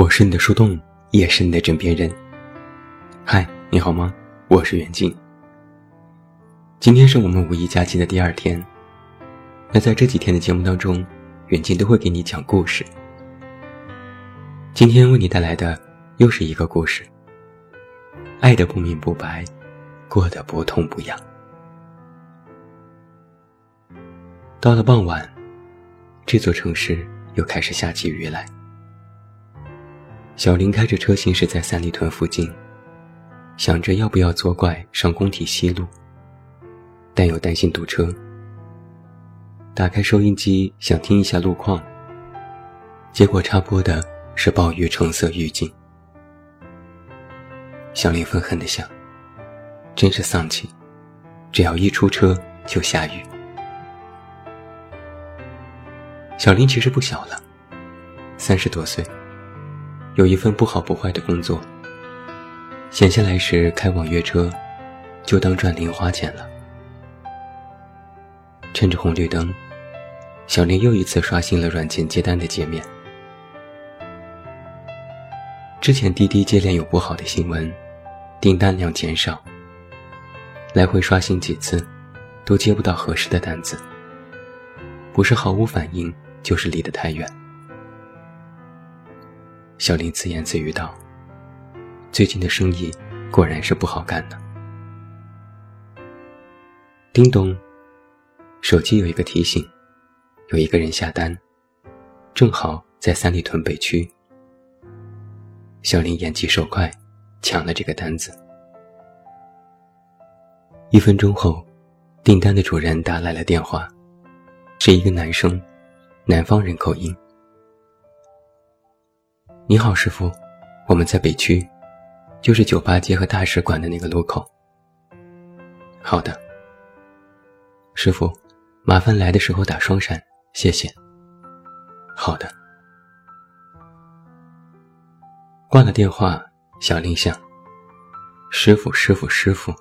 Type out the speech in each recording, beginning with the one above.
我是你的树洞，也是你的枕边人。嗨，你好吗？我是远近。今天是我们五一假期的第二天。那在这几天的节目当中，远近都会给你讲故事。今天为你带来的又是一个故事。爱的不明不白，过得不痛不痒。到了傍晚，这座城市又开始下起雨来。小林开着车行驶在三里屯附近，想着要不要左拐上工体西路，但又担心堵车。打开收音机想听一下路况，结果插播的是暴雨橙色预警。小林愤恨地想：“真是丧气，只要一出车就下雨。”小林其实不小了，三十多岁。有一份不好不坏的工作，闲下来时开网约车，就当赚零花钱了。趁着红绿灯，小林又一次刷新了软件接单的界面。之前滴滴接连有不好的新闻，订单量减少，来回刷新几次，都接不到合适的单子，不是毫无反应，就是离得太远。小林自言自语道：“最近的生意果然是不好干呢。”叮咚，手机有一个提醒，有一个人下单，正好在三里屯北区。小林眼疾手快，抢了这个单子。一分钟后，订单的主人打来了电话，是一个男生，南方人口音。你好，师傅，我们在北区，就是酒吧街和大使馆的那个路口。好的，师傅，麻烦来的时候打双闪，谢谢。好的。挂了电话，小林想：师傅，师傅，师傅，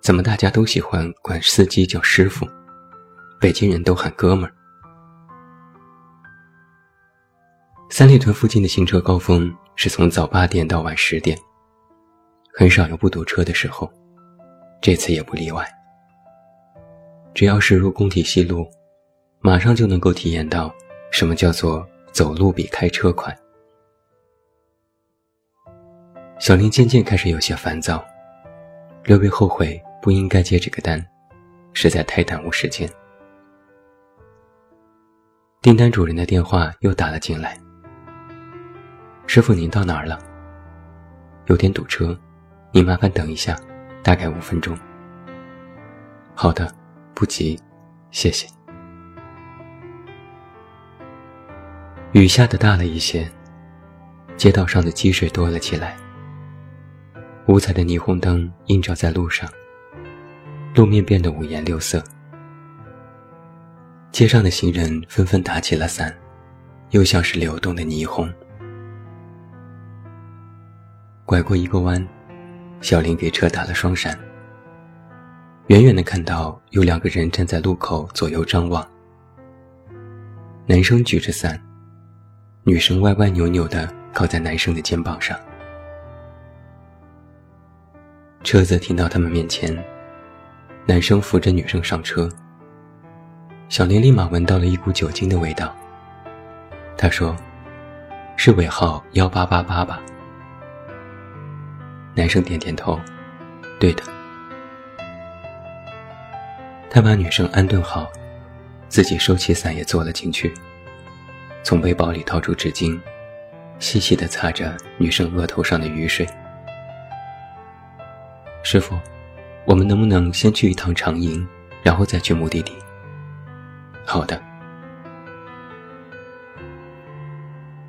怎么大家都喜欢管司机叫师傅？北京人都喊哥们儿。三里屯附近的行车高峰是从早八点到晚十点，很少有不堵车的时候，这次也不例外。只要驶入工体西路，马上就能够体验到什么叫做走路比开车快。小林渐渐开始有些烦躁，略微后悔不应该接这个单，实在太耽误时间。订单主人的电话又打了进来。师傅，您到哪儿了？有点堵车，您麻烦等一下，大概五分钟。好的，不急，谢谢。雨下的大了一些，街道上的积水多了起来。五彩的霓虹灯映照在路上，路面变得五颜六色。街上的行人纷纷打起了伞，又像是流动的霓虹。拐过一个弯，小林给车打了双闪。远远的看到有两个人站在路口左右张望，男生举着伞，女生歪歪扭扭的靠在男生的肩膀上。车子停到他们面前，男生扶着女生上车。小林立马闻到了一股酒精的味道。他说：“是尾号幺八八八吧？”男生点点头，对的。他把女生安顿好，自己收起伞也坐了进去，从背包里掏出纸巾，细细的擦着女生额头上的雨水。师傅，我们能不能先去一趟长营，然后再去目的地？好的。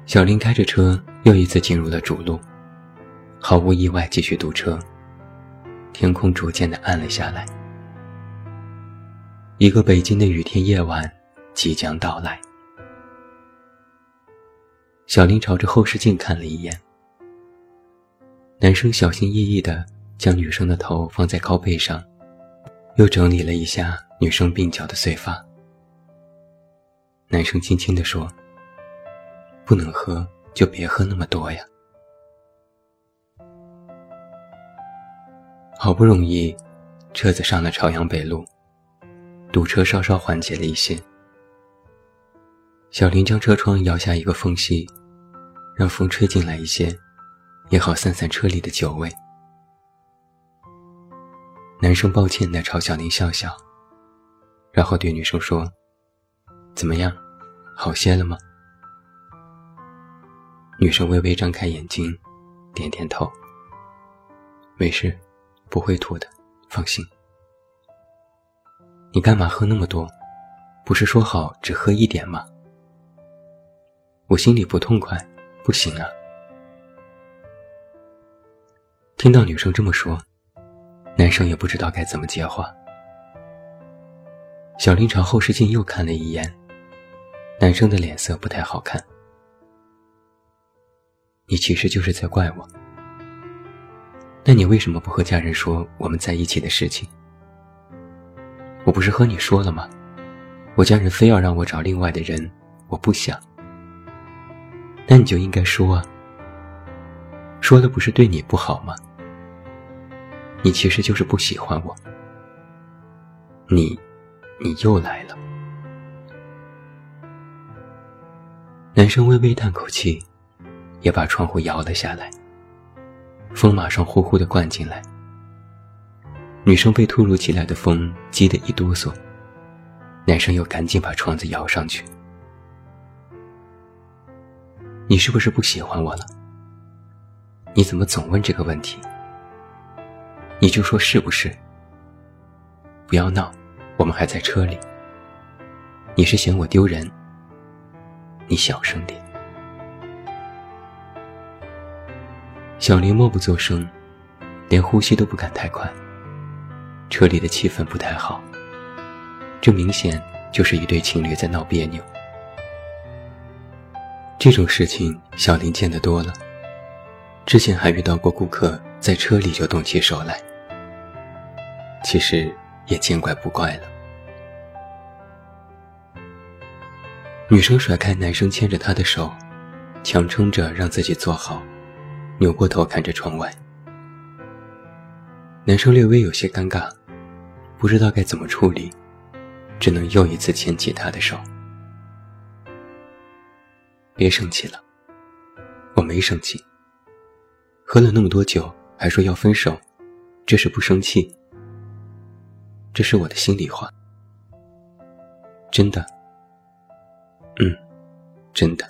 小林开着车，又一次进入了主路。毫无意外，继续堵车。天空逐渐的暗了下来，一个北京的雨天夜晚即将到来。小林朝着后视镜看了一眼，男生小心翼翼的将女生的头放在靠背上，又整理了一下女生鬓角的碎发。男生轻轻地说：“不能喝，就别喝那么多呀。好不容易，车子上了朝阳北路，堵车稍稍缓解了一些。小林将车窗摇下一个缝隙，让风吹进来一些，也好散散车里的酒味。男生抱歉地朝小林笑笑，然后对女生说：“怎么样，好些了吗？”女生微微张开眼睛，点点头：“没事，不会吐的，放心。”你干嘛喝那么多？不是说好只喝一点吗？我心里不痛快，不行啊！听到女生这么说。男生也不知道该怎么接话。小林朝后视镜又看了一眼，男生的脸色不太好看。你其实就是在怪我。那你为什么不和家人说我们在一起的事情？我不是和你说了吗？我家人非要让我找另外的人，我不想。那你就应该说啊。说了不是对你不好吗？你其实就是不喜欢我，你，你又来了。男生微微叹口气，也把窗户摇了下来。风马上呼呼的灌进来，女生被突如其来的风激得一哆嗦，男生又赶紧把窗子摇上去。你是不是不喜欢我了？你怎么总问这个问题？你就说是不是？不要闹，我们还在车里。你是嫌我丢人？你小声点。小林默不作声，连呼吸都不敢太快。车里的气氛不太好，这明显就是一对情侣在闹别扭。这种事情小林见得多了，之前还遇到过顾客在车里就动起手来。其实也见怪不怪了。女生甩开男生牵着她的手，强撑着让自己坐好，扭过头看着窗外。男生略微有些尴尬，不知道该怎么处理，只能又一次牵起她的手。别生气了，我没生气。喝了那么多酒，还说要分手，这是不生气。这是我的心里话，真的，嗯，真的。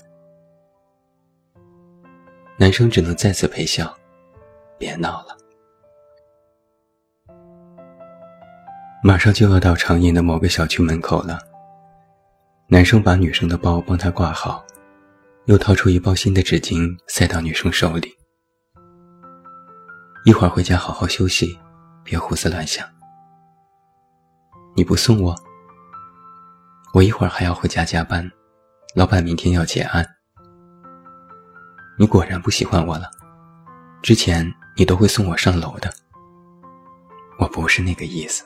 男生只能再次陪笑，别闹了。马上就要到长影的某个小区门口了。男生把女生的包帮她挂好，又掏出一包新的纸巾塞到女生手里。一会儿回家好好休息，别胡思乱想。你不送我，我一会儿还要回家加班，老板明天要结案。你果然不喜欢我了，之前你都会送我上楼的。我不是那个意思。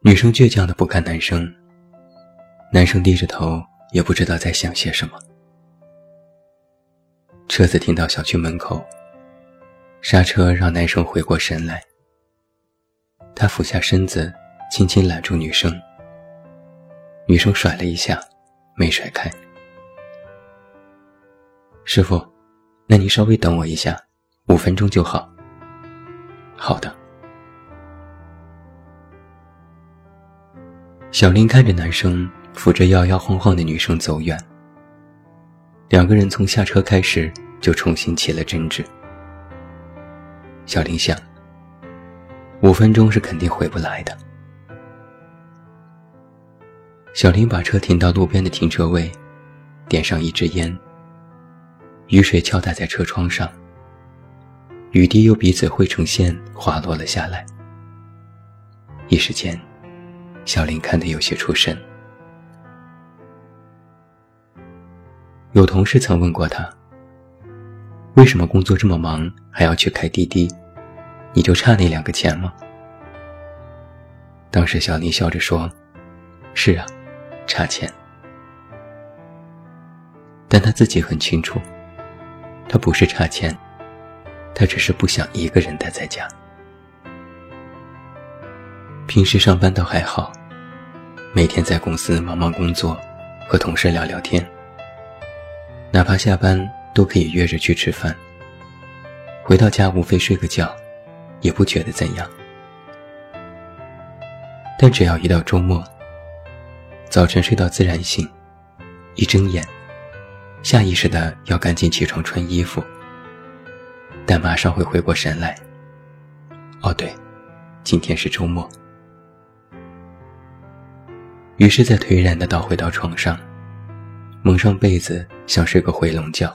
女生倔强的不看男生，男生低着头，也不知道在想些什么。车子停到小区门口，刹车让男生回过神来。他俯下身子，轻轻揽住女生。女生甩了一下，没甩开。师傅，那你稍微等我一下，五分钟就好。好的。小林看着男生扶着摇摇晃晃的女生走远，两个人从下车开始就重新起了争执。小林想。五分钟是肯定回不来的。小林把车停到路边的停车位，点上一支烟。雨水敲打在车窗上，雨滴又彼此汇成线滑落了下来。一时间，小林看得有些出神。有同事曾问过他：“为什么工作这么忙还要去开滴滴？”你就差那两个钱吗？当时小林笑着说：“是啊，差钱。”但他自己很清楚，他不是差钱，他只是不想一个人待在家。平时上班倒还好，每天在公司忙忙工作，和同事聊聊天，哪怕下班都可以约着去吃饭。回到家无非睡个觉，也不觉得怎样。但只要一到周末，早晨睡到自然醒，一睁眼，下意识的要赶紧起床穿衣服，但马上会回过神来。哦，对，今天是周末。于是再颓然的倒回到床上，蒙上被子，想睡个回笼觉。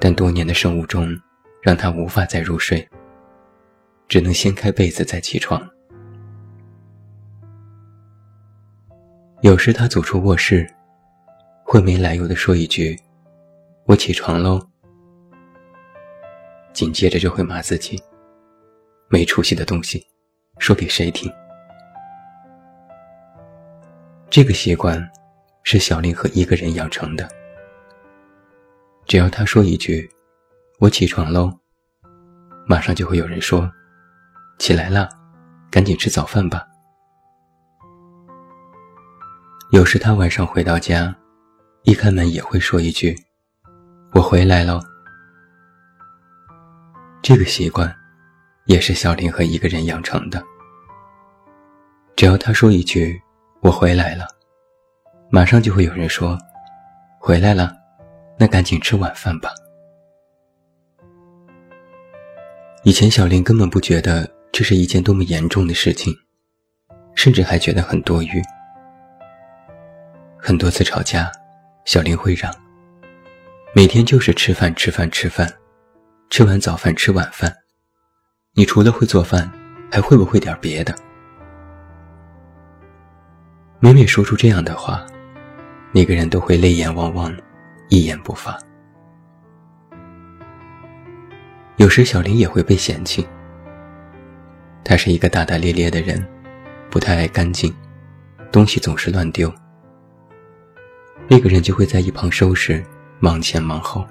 但多年的生物钟让他无法再入睡，只能掀开被子再起床。有时他走出卧室，会没来由的说一句：“我起床喽。”紧接着就会骂自己：“没出息的东西，说给谁听？”这个习惯是小林和一个人养成的。只要他说一句：“我起床喽”，马上就会有人说：“起来了，赶紧吃早饭吧。”有时他晚上回到家，一开门也会说一句：“我回来了。”这个习惯，也是小林和一个人养成的。只要他说一句“我回来了”，马上就会有人说：“回来了，那赶紧吃晚饭吧。”以前小林根本不觉得这是一件多么严重的事情，甚至还觉得很多余。很多次吵架，小林会让。每天就是吃饭吃饭吃饭，吃完早饭吃晚饭。你除了会做饭，还会不会点别的？每每说出这样的话，那个人都会泪眼汪汪，一言不发。有时小林也会被嫌弃。他是一个大大咧咧的人，不太爱干净，东西总是乱丢。那个人就会在一旁收拾，忙前忙后，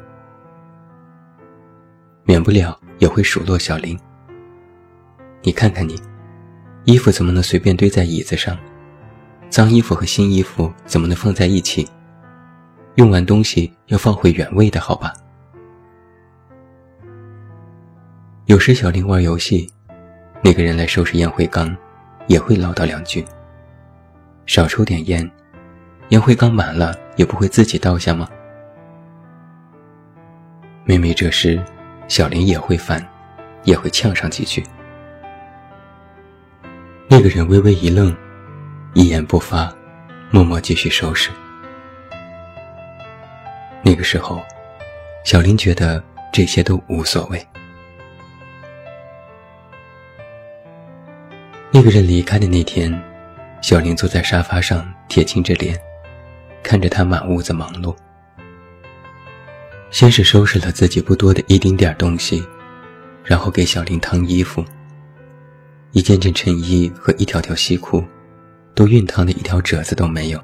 免不了也会数落小林。你看看你，衣服怎么能随便堆在椅子上？脏衣服和新衣服怎么能放在一起？用完东西要放回原位的好吧？有时小林玩游戏，那个人来收拾烟灰缸，也会唠叨两句。少抽点烟。烟灰缸满了也不会自己倒下吗？妹妹这时，小林也会烦，也会呛上几句。那个人微微一愣，一言不发，默默继续收拾。那个时候，小林觉得这些都无所谓。那个人离开的那天，小林坐在沙发上，铁青着脸。看着他满屋子忙碌，先是收拾了自己不多的一丁点东西，然后给小林烫衣服。一件件衬衣和一条条西裤，都熨烫的一条褶子都没有。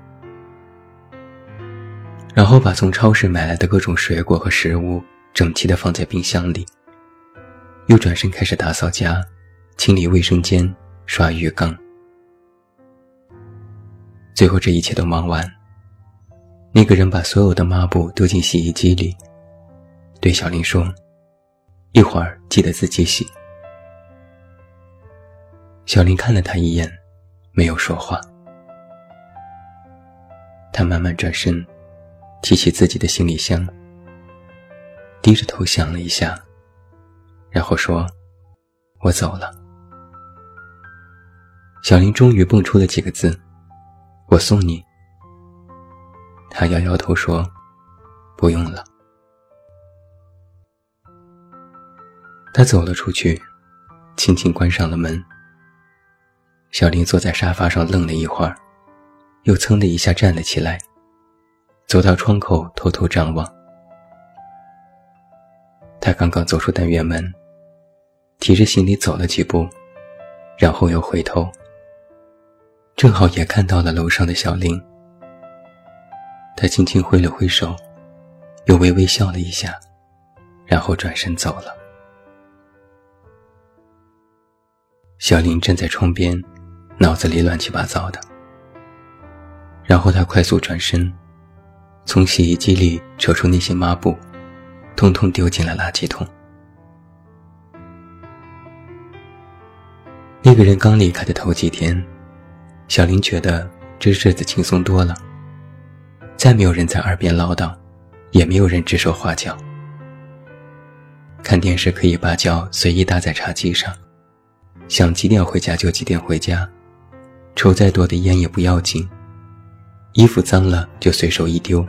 然后把从超市买来的各种水果和食物整齐的放在冰箱里，又转身开始打扫家，清理卫生间，刷浴缸。最后这一切都忙完。那个人把所有的抹布丢进洗衣机里，对小林说：“一会儿记得自己洗。”小林看了他一眼，没有说话。他慢慢转身，提起自己的行李箱，低着头想了一下，然后说：“我走了。”小林终于蹦出了几个字：“我送你。”他摇摇头说：“不用了。”他走了出去，轻轻关上了门。小林坐在沙发上愣了一会儿，又噌的一下站了起来，走到窗口偷偷张望。他刚刚走出单元门，提着行李走了几步，然后又回头，正好也看到了楼上的小林。他轻轻挥了挥手，又微微笑了一下，然后转身走了。小林站在窗边，脑子里乱七八糟的。然后他快速转身，从洗衣机里扯出那些抹布，通通丢进了垃圾桶。那个人刚离开的头几天，小林觉得这日子轻松多了。再没有人在耳边唠叨，也没有人指手画脚。看电视可以把脚随意搭在茶几上，想几点回家就几点回家，抽再多的烟也不要紧。衣服脏了就随手一丢，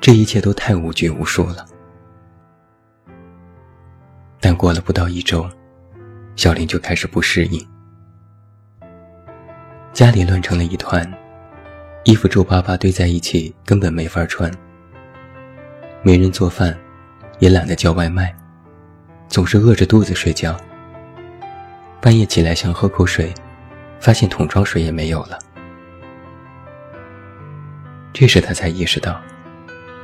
这一切都太无拘无束了。但过了不到一周。小林就开始不适应，家里乱成了一团，衣服皱巴巴堆在一起，根本没法穿。没人做饭，也懒得叫外卖，总是饿着肚子睡觉。半夜起来想喝口水，发现桶装水也没有了。这时他才意识到，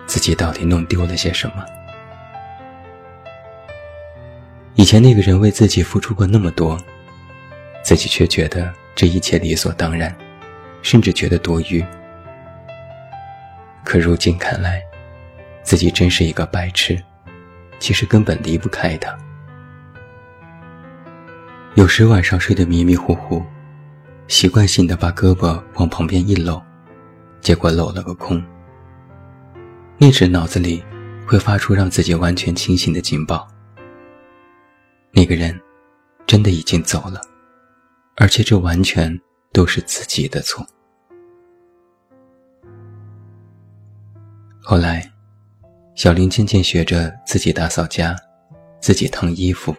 自己到底弄丢了些什么。以前那个人为自己付出过那么多，自己却觉得这一切理所当然，甚至觉得多余。可如今看来，自己真是一个白痴，其实根本离不开他。有时晚上睡得迷迷糊糊，习惯性的把胳膊往旁边一搂，结果搂了个空。那时脑子里会发出让自己完全清醒的警报。那个人真的已经走了，而且这完全都是自己的错。后来，小林渐渐学着自己打扫家，自己烫衣服，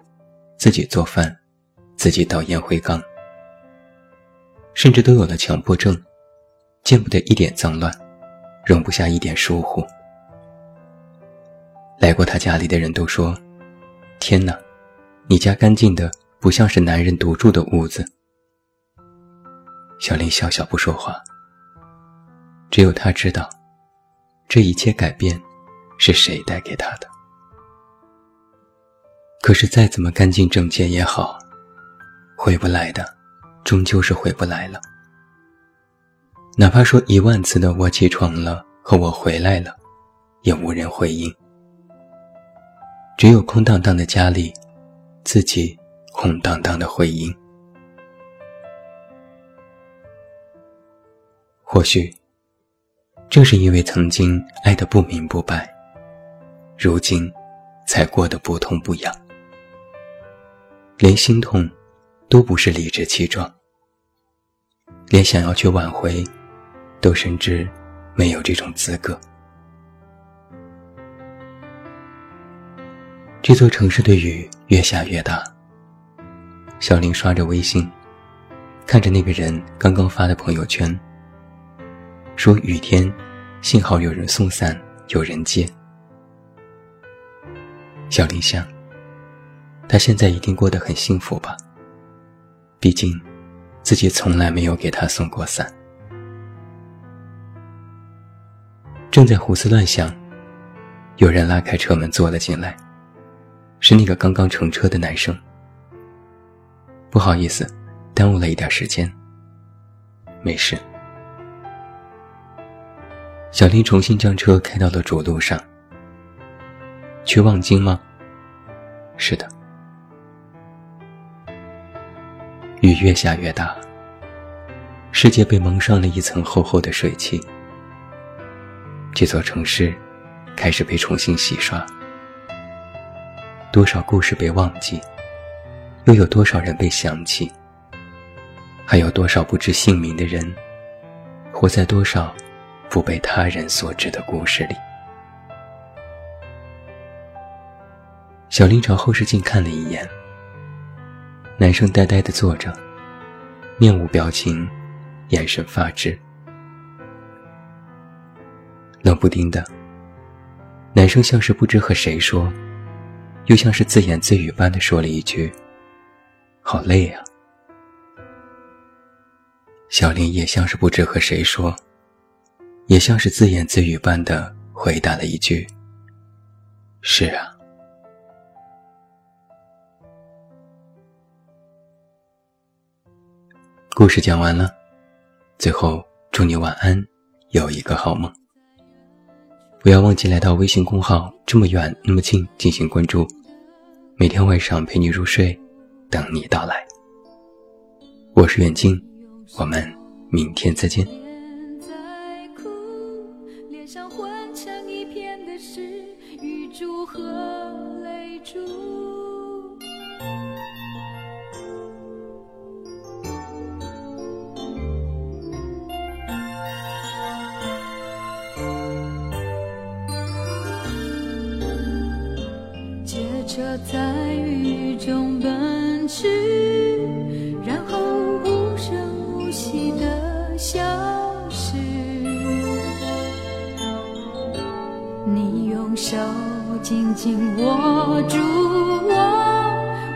自己做饭，自己倒烟灰缸，甚至都有了强迫症，见不得一点脏乱，容不下一点疏忽。来过他家里的人都说：“天哪！”你家干净的不像是男人独住的屋子。小林笑笑不说话。只有他知道，这一切改变是谁带给他的。可是再怎么干净整洁也好，回不来的，终究是回不来了。哪怕说一万次的“我起床了”和我回来了，也无人回应。只有空荡荡的家里。自己空荡荡的回音，或许正是因为曾经爱得不明不白，如今才过得不痛不痒，连心痛都不是理直气壮，连想要去挽回，都甚至没有这种资格。这座城市的雨越下越大。小林刷着微信，看着那个人刚刚发的朋友圈，说雨天，幸好有人送伞，有人接。小林想，他现在一定过得很幸福吧？毕竟，自己从来没有给他送过伞。正在胡思乱想，有人拉开车门坐了进来。是那个刚刚乘车的男生。不好意思，耽误了一点时间。没事。小林重新将车开到了主路上。去望京吗？是的。雨越下越大，世界被蒙上了一层厚厚的水汽。这座城市开始被重新洗刷。多少故事被忘记，又有多少人被想起？还有多少不知姓名的人，活在多少不被他人所知的故事里？小林朝后视镜看了一眼，男生呆呆地坐着，面无表情，眼神发直。冷不丁的，男生像是不知和谁说。又像是自言自语般的说了一句：“好累啊。”小林也像是不知和谁说，也像是自言自语般的回答了一句：“是啊。”故事讲完了，最后祝你晚安，有一个好梦。不要忘记来到微信公号“这么远那么近”进行关注，每天晚上陪你入睡，等你到来。我是远近，我们明天再见。中奔驰，然后无声无息的消失。你用手紧紧握住我，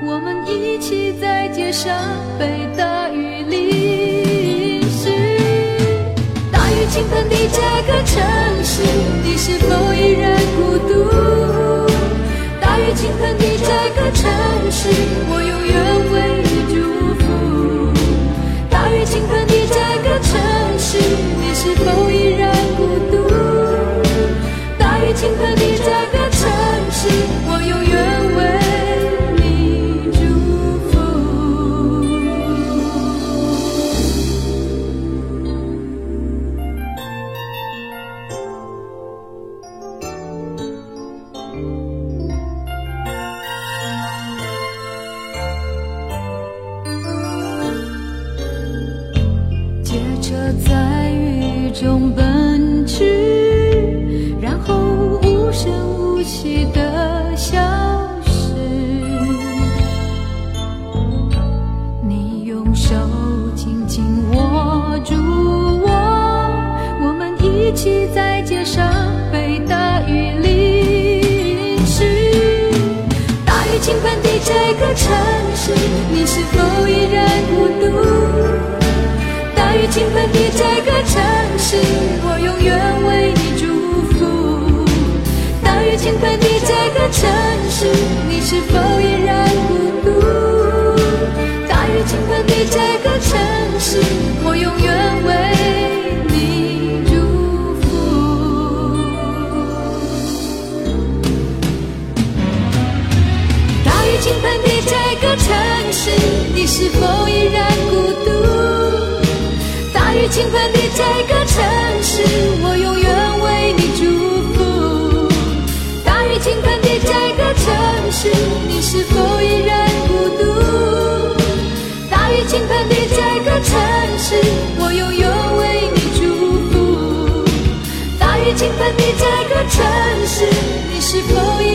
我们一起在街上被大雨淋湿。大雨倾盆的这个城市，你是否依然孤独？是我城市，你是否依然孤独？大雨倾盆的这个城市，我永远为你祝福。大雨倾盆的这个城市，你是否依然是否依然孤独大雨倾盆的这个城市我永远为你祝福大雨倾盆的这个城市你是否依然孤独大雨倾盆的这个城市我永远为你祝福大雨倾盆的这个城市你是否依